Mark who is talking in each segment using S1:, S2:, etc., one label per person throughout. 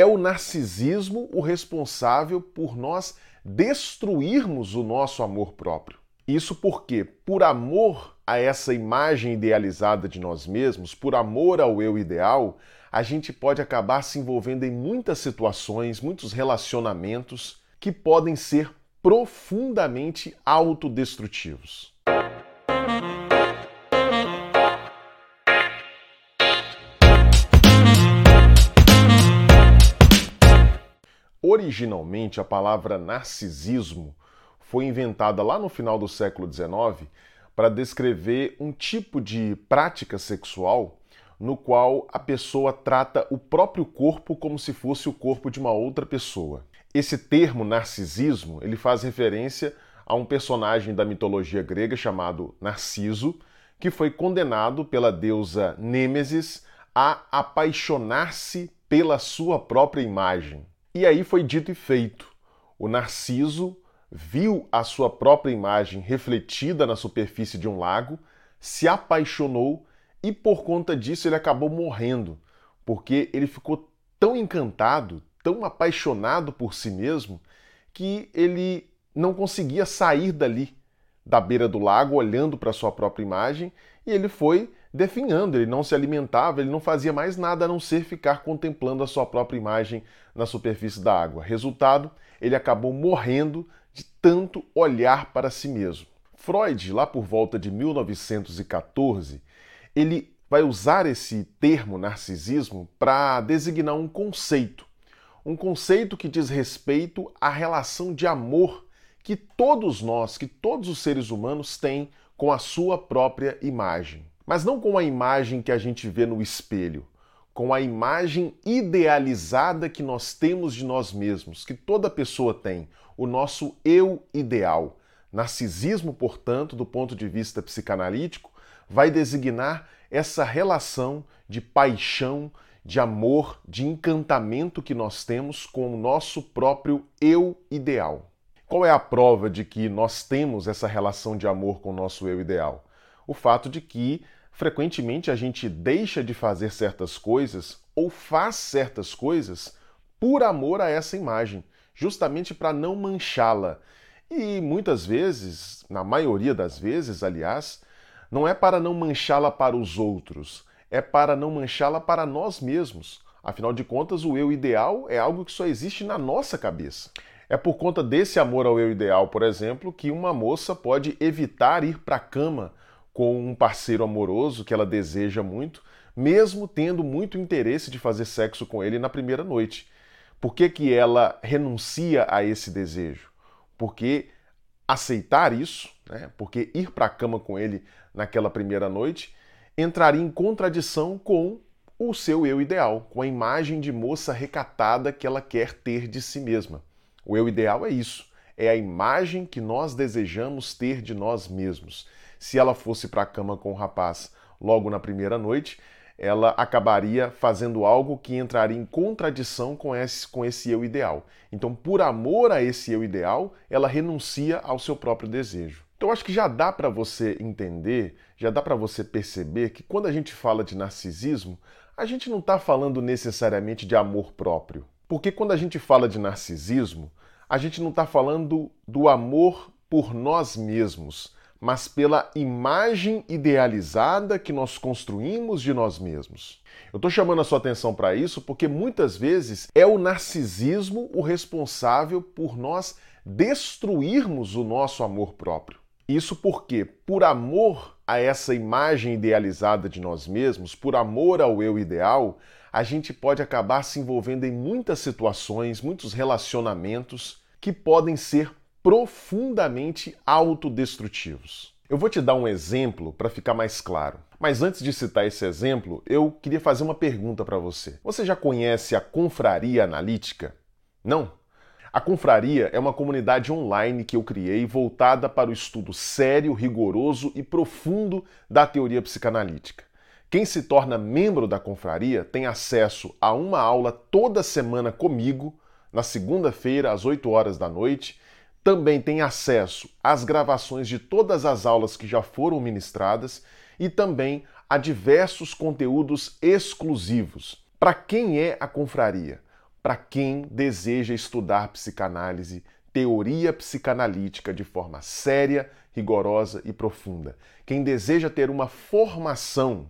S1: é o narcisismo o responsável por nós destruirmos o nosso amor próprio. Isso porque, por amor a essa imagem idealizada de nós mesmos, por amor ao eu ideal, a gente pode acabar se envolvendo em muitas situações, muitos relacionamentos que podem ser profundamente autodestrutivos. Originalmente, a palavra narcisismo foi inventada lá no final do século XIX para descrever um tipo de prática sexual no qual a pessoa trata o próprio corpo como se fosse o corpo de uma outra pessoa. Esse termo narcisismo, ele faz referência a um personagem da mitologia grega chamado Narciso, que foi condenado pela deusa Nêmesis a apaixonar-se pela sua própria imagem. E aí foi dito e feito. O Narciso viu a sua própria imagem refletida na superfície de um lago, se apaixonou e por conta disso ele acabou morrendo, porque ele ficou tão encantado, tão apaixonado por si mesmo, que ele não conseguia sair dali, da beira do lago, olhando para sua própria imagem, e ele foi definhando, ele não se alimentava, ele não fazia mais nada a não ser ficar contemplando a sua própria imagem na superfície da água. Resultado, ele acabou morrendo de tanto olhar para si mesmo. Freud, lá por volta de 1914, ele vai usar esse termo narcisismo para designar um conceito. Um conceito que diz respeito à relação de amor que todos nós, que todos os seres humanos têm com a sua própria imagem. Mas não com a imagem que a gente vê no espelho, com a imagem idealizada que nós temos de nós mesmos, que toda pessoa tem, o nosso eu ideal. Narcisismo, portanto, do ponto de vista psicanalítico, vai designar essa relação de paixão, de amor, de encantamento que nós temos com o nosso próprio eu ideal. Qual é a prova de que nós temos essa relação de amor com o nosso eu ideal? O fato de que frequentemente a gente deixa de fazer certas coisas ou faz certas coisas por amor a essa imagem, justamente para não manchá-la. E muitas vezes, na maioria das vezes, aliás, não é para não manchá-la para os outros, é para não manchá-la para nós mesmos. Afinal de contas, o eu ideal é algo que só existe na nossa cabeça. É por conta desse amor ao eu ideal, por exemplo, que uma moça pode evitar ir para a cama com um parceiro amoroso que ela deseja muito, mesmo tendo muito interesse de fazer sexo com ele na primeira noite. Por que, que ela renuncia a esse desejo? Porque aceitar isso, né, porque ir para a cama com ele naquela primeira noite, entraria em contradição com o seu eu ideal, com a imagem de moça recatada que ela quer ter de si mesma. O eu ideal é isso, é a imagem que nós desejamos ter de nós mesmos. Se ela fosse para a cama com o rapaz logo na primeira noite, ela acabaria fazendo algo que entraria em contradição com esse, com esse eu ideal. Então, por amor a esse eu ideal, ela renuncia ao seu próprio desejo. Então, acho que já dá para você entender, já dá para você perceber que quando a gente fala de narcisismo, a gente não está falando necessariamente de amor próprio. Porque quando a gente fala de narcisismo, a gente não está falando do amor por nós mesmos, mas pela imagem idealizada que nós construímos de nós mesmos. Eu estou chamando a sua atenção para isso porque muitas vezes é o narcisismo o responsável por nós destruirmos o nosso amor próprio. Isso porque, por amor a essa imagem idealizada de nós mesmos, por amor ao eu ideal, a gente pode acabar se envolvendo em muitas situações, muitos relacionamentos que podem ser profundamente autodestrutivos. Eu vou te dar um exemplo para ficar mais claro. Mas antes de citar esse exemplo, eu queria fazer uma pergunta para você. Você já conhece a Confraria Analítica? Não? A Confraria é uma comunidade online que eu criei voltada para o estudo sério, rigoroso e profundo da teoria psicanalítica. Quem se torna membro da Confraria tem acesso a uma aula toda semana comigo, na segunda-feira, às 8 horas da noite, também tem acesso às gravações de todas as aulas que já foram ministradas e também a diversos conteúdos exclusivos. Para quem é a confraria? para quem deseja estudar psicanálise, teoria psicanalítica de forma séria, rigorosa e profunda. Quem deseja ter uma formação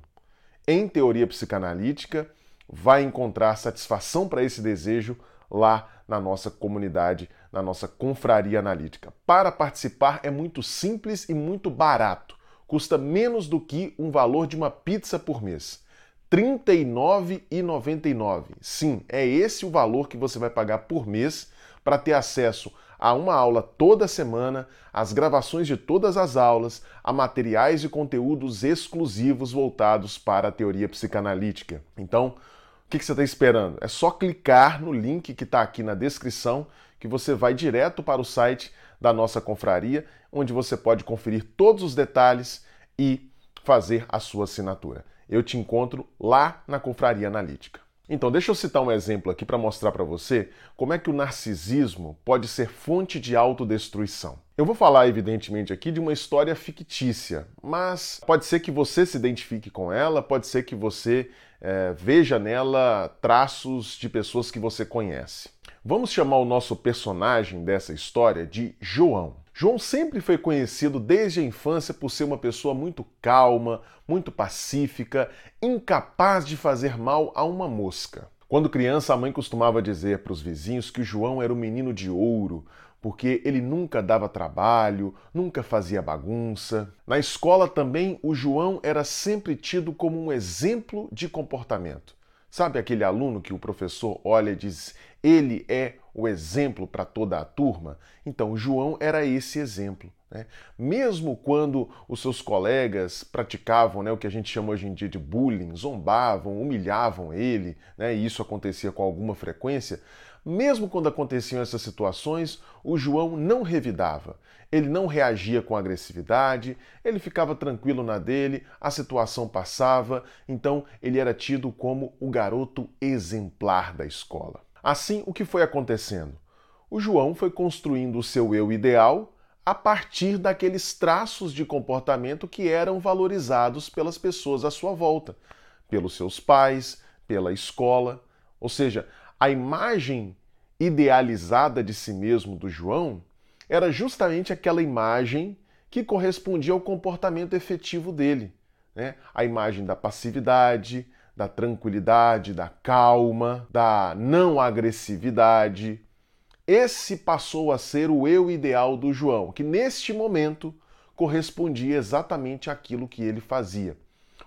S1: em teoria psicanalítica vai encontrar satisfação para esse desejo lá na nossa comunidade, na nossa confraria analítica. Para participar é muito simples e muito barato. Custa menos do que um valor de uma pizza por mês. R$ 39,99. Sim, é esse o valor que você vai pagar por mês para ter acesso a uma aula toda semana, as gravações de todas as aulas, a materiais e conteúdos exclusivos voltados para a teoria psicanalítica. Então, o que, que você está esperando? É só clicar no link que está aqui na descrição que você vai direto para o site da nossa confraria, onde você pode conferir todos os detalhes e fazer a sua assinatura. Eu te encontro lá na Confraria Analítica. Então, deixa eu citar um exemplo aqui para mostrar para você como é que o narcisismo pode ser fonte de autodestruição. Eu vou falar, evidentemente, aqui de uma história fictícia, mas pode ser que você se identifique com ela, pode ser que você é, veja nela traços de pessoas que você conhece. Vamos chamar o nosso personagem dessa história de João. João sempre foi conhecido desde a infância por ser uma pessoa muito calma, muito pacífica, incapaz de fazer mal a uma mosca. Quando criança, a mãe costumava dizer para os vizinhos que o João era um menino de ouro, porque ele nunca dava trabalho, nunca fazia bagunça. Na escola também, o João era sempre tido como um exemplo de comportamento. Sabe aquele aluno que o professor olha e diz: ele é o exemplo para toda a turma? Então, João era esse exemplo. Né? Mesmo quando os seus colegas praticavam né, o que a gente chama hoje em dia de bullying, zombavam, humilhavam ele, né, e isso acontecia com alguma frequência, mesmo quando aconteciam essas situações, o João não revidava. Ele não reagia com agressividade, ele ficava tranquilo na dele, a situação passava, então ele era tido como o garoto exemplar da escola. Assim, o que foi acontecendo? O João foi construindo o seu eu ideal a partir daqueles traços de comportamento que eram valorizados pelas pessoas à sua volta, pelos seus pais, pela escola. Ou seja, a imagem idealizada de si mesmo do João era justamente aquela imagem que correspondia ao comportamento efetivo dele. Né? A imagem da passividade, da tranquilidade, da calma, da não agressividade. Esse passou a ser o eu ideal do João, que neste momento correspondia exatamente àquilo que ele fazia.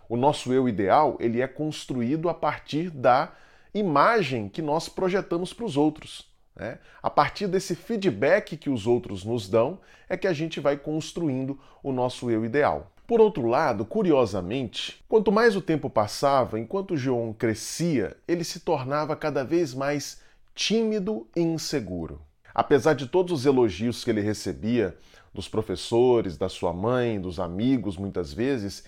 S1: O nosso eu ideal, ele é construído a partir da imagem que nós projetamos para os outros. Né? A partir desse feedback que os outros nos dão, é que a gente vai construindo o nosso eu ideal. Por outro lado, curiosamente, quanto mais o tempo passava, enquanto João crescia, ele se tornava cada vez mais tímido e inseguro. Apesar de todos os elogios que ele recebia dos professores, da sua mãe, dos amigos, muitas vezes,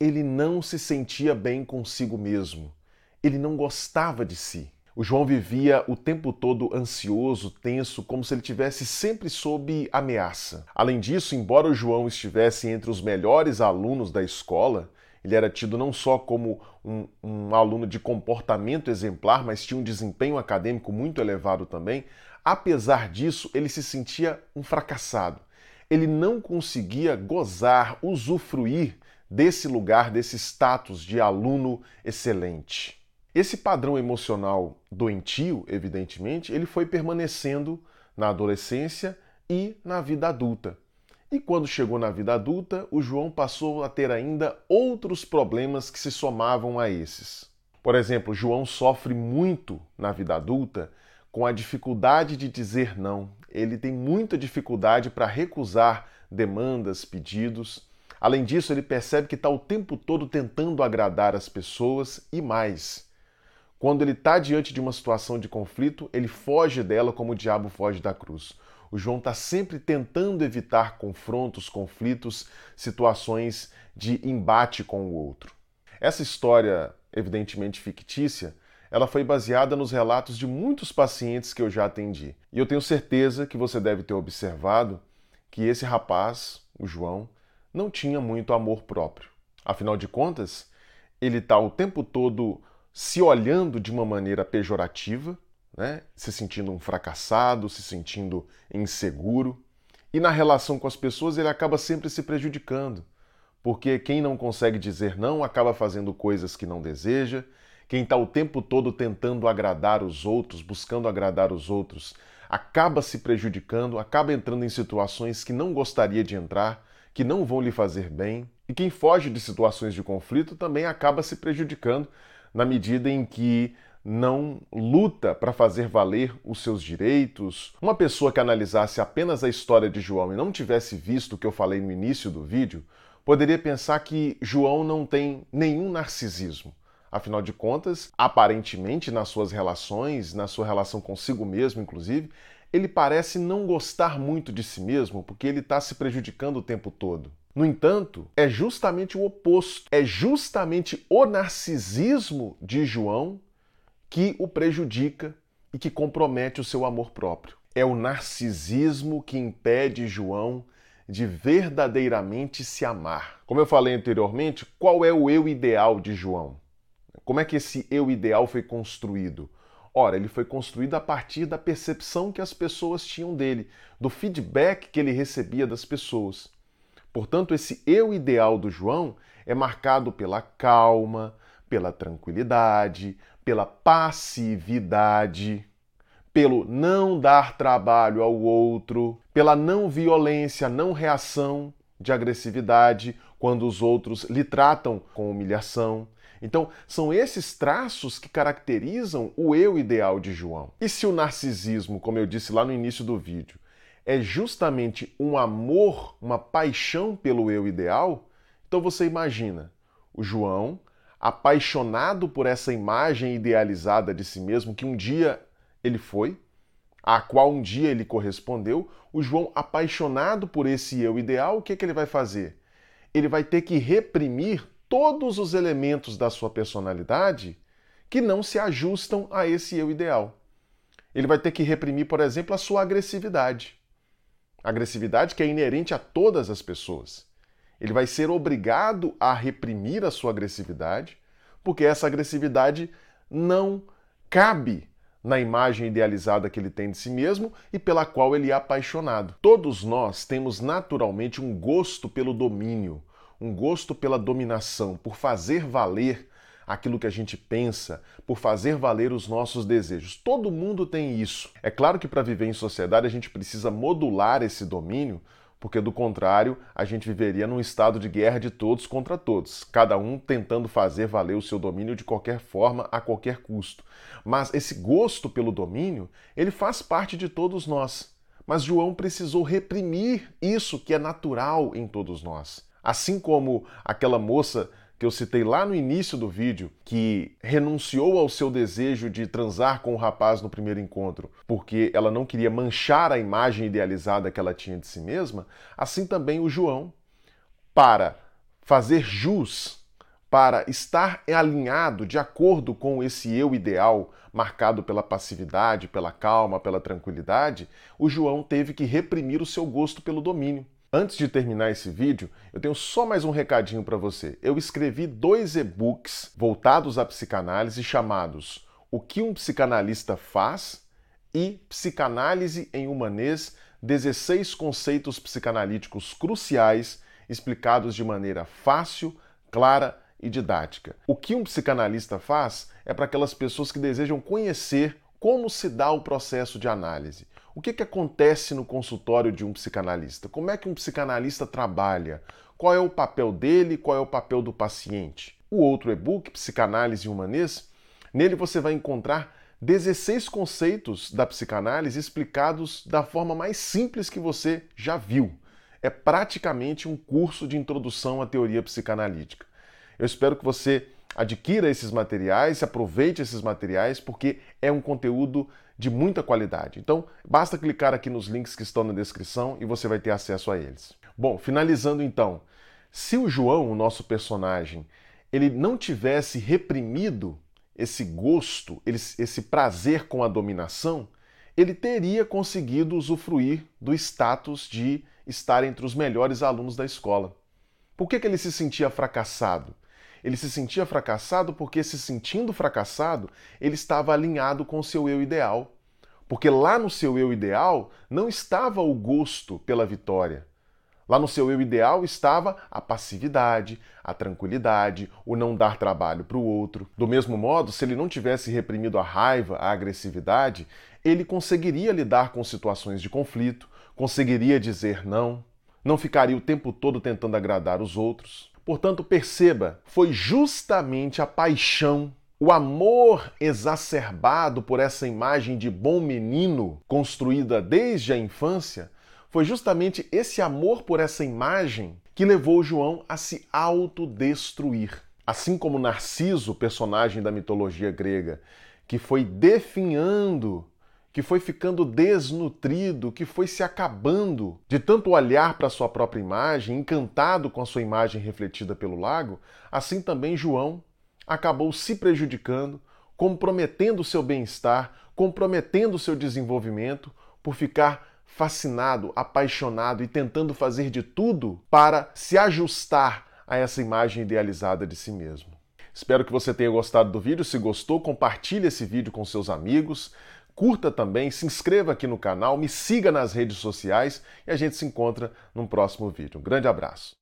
S1: ele não se sentia bem consigo mesmo. Ele não gostava de si. O João vivia o tempo todo ansioso, tenso, como se ele tivesse sempre sob ameaça. Além disso, embora o João estivesse entre os melhores alunos da escola, ele era tido não só como um, um, aluno de comportamento exemplar, mas tinha um desempenho acadêmico muito elevado também. Apesar disso, ele se sentia um fracassado. Ele não conseguia gozar, usufruir desse lugar, desse status de aluno excelente. Esse padrão emocional doentio, evidentemente, ele foi permanecendo na adolescência e na vida adulta. E quando chegou na vida adulta, o João passou a ter ainda outros problemas que se somavam a esses. Por exemplo, João sofre muito na vida adulta com a dificuldade de dizer não. Ele tem muita dificuldade para recusar demandas, pedidos. Além disso, ele percebe que está o tempo todo tentando agradar as pessoas e mais quando ele está diante de uma situação de conflito, ele foge dela como o diabo foge da cruz. O João está sempre tentando evitar confrontos, conflitos, situações de embate com o outro. Essa história, evidentemente fictícia, ela foi baseada nos relatos de muitos pacientes que eu já atendi. E eu tenho certeza que você deve ter observado que esse rapaz, o João, não tinha muito amor próprio. Afinal de contas, ele está o tempo todo se olhando de uma maneira pejorativa, né? se sentindo um fracassado, se sentindo inseguro. E na relação com as pessoas ele acaba sempre se prejudicando, porque quem não consegue dizer não acaba fazendo coisas que não deseja, quem está o tempo todo tentando agradar os outros, buscando agradar os outros, acaba se prejudicando, acaba entrando em situações que não gostaria de entrar, que não vão lhe fazer bem. E quem foge de situações de conflito também acaba se prejudicando na medida em que não luta para fazer valer os seus direitos. Uma pessoa que analisasse apenas a história de João e não tivesse visto o que eu falei no início do vídeo, poderia pensar que João não tem nenhum narcisismo. Afinal de contas, aparentemente nas suas relações, na sua relação consigo mesmo, inclusive, ele parece não gostar muito de si mesmo porque ele está se prejudicando o tempo todo. No entanto, é justamente o oposto. É justamente o narcisismo de João que o prejudica e que compromete o seu amor próprio. É o narcisismo que impede João de verdadeiramente se amar. Como eu falei anteriormente, qual é o eu ideal de João? Como é que esse eu ideal foi construído? Ora, ele foi construído a partir da percepção que as pessoas tinham dele, do feedback que ele recebia das pessoas. Portanto, esse eu ideal do João é marcado pela calma, pela tranquilidade, pela passividade, pelo não dar trabalho ao outro, pela não violência, não reação de agressividade quando os outros lhe tratam com humilhação. Então, são esses traços que caracterizam o eu ideal de João. E se o narcisismo, como eu disse lá no início do vídeo, é justamente um amor, uma paixão pelo eu ideal, então você imagina o João apaixonado por essa imagem idealizada de si mesmo que um dia ele foi, a qual um dia ele correspondeu, o João apaixonado por esse eu ideal, o que, é que ele vai fazer? Ele vai ter que reprimir todos os elementos da sua personalidade que não se ajustam a esse eu ideal. Ele vai ter que reprimir, por exemplo, a sua agressividade. Agressividade que é inerente a todas as pessoas. Ele vai ser obrigado a reprimir a sua agressividade, porque essa agressividade não cabe na imagem idealizada que ele tem de si mesmo e pela qual ele é apaixonado. Todos nós temos naturalmente um gosto pelo domínio, um gosto pela dominação, por fazer valer aquilo que a gente pensa, por fazer valer os nossos desejos. Todo mundo tem isso. É claro que para viver em sociedade a gente precisa modular esse domínio, porque do contrário a gente viveria num estado de guerra de todos contra todos, cada um tentando fazer valer o seu domínio de qualquer forma, a qualquer custo. Mas esse gosto pelo domínio, ele faz parte de todos nós. Mas João precisou reprimir isso que é natural em todos nós. Assim como aquela moça que eu citei lá no início do vídeo, que renunciou ao seu desejo de transar com o rapaz no primeiro encontro, porque ela não queria manchar a imagem idealizada que ela tinha de si mesma, assim também o João, para fazer jus, para estar alinhado de acordo com esse eu ideal marcado pela passividade, pela calma, pela tranquilidade, o João teve que reprimir o seu gosto pelo domínio. Antes de terminar esse vídeo, eu tenho só mais um recadinho para você. Eu escrevi dois e-books voltados à psicanálise chamados O que um psicanalista faz e Psicanálise em Humanês, 16 conceitos psicanalíticos cruciais explicados de maneira fácil, clara e didática. O que um psicanalista faz é para aquelas pessoas que desejam conhecer como se dá o processo de análise. O que, que acontece no consultório de um psicanalista? Como é que um psicanalista trabalha? Qual é o papel dele? Qual é o papel do paciente? O outro e-book, Psicanálise Humanês, nele você vai encontrar 16 conceitos da psicanálise explicados da forma mais simples que você já viu. É praticamente um curso de introdução à teoria psicanalítica. Eu espero que você adquira esses materiais, aproveite esses materiais, porque é um conteúdo de muita qualidade. Então, basta clicar aqui nos links que estão na descrição e você vai ter acesso a eles. Bom, finalizando então, se o João, o nosso personagem, ele não tivesse reprimido esse gosto, esse prazer com a dominação, ele teria conseguido usufruir do status de estar entre os melhores alunos da escola. Por que, que ele se sentia fracassado? Ele se sentia fracassado porque, se sentindo fracassado, ele estava alinhado com o seu eu ideal. Porque lá no seu eu ideal não estava o gosto pela vitória. Lá no seu eu ideal estava a passividade, a tranquilidade, o não dar trabalho para o outro. Do mesmo modo, se ele não tivesse reprimido a raiva, a agressividade, ele conseguiria lidar com situações de conflito, conseguiria dizer não, não ficaria o tempo todo tentando agradar os outros. Portanto, perceba, foi justamente a paixão, o amor exacerbado por essa imagem de bom menino construída desde a infância, foi justamente esse amor por essa imagem que levou João a se autodestruir. Assim como Narciso, personagem da mitologia grega, que foi definhando que foi ficando desnutrido, que foi se acabando de tanto olhar para sua própria imagem, encantado com a sua imagem refletida pelo lago, assim também João acabou se prejudicando, comprometendo seu bem-estar, comprometendo seu desenvolvimento por ficar fascinado, apaixonado e tentando fazer de tudo para se ajustar a essa imagem idealizada de si mesmo. Espero que você tenha gostado do vídeo. Se gostou, compartilhe esse vídeo com seus amigos. Curta também, se inscreva aqui no canal, me siga nas redes sociais e a gente se encontra num próximo vídeo. Um grande abraço.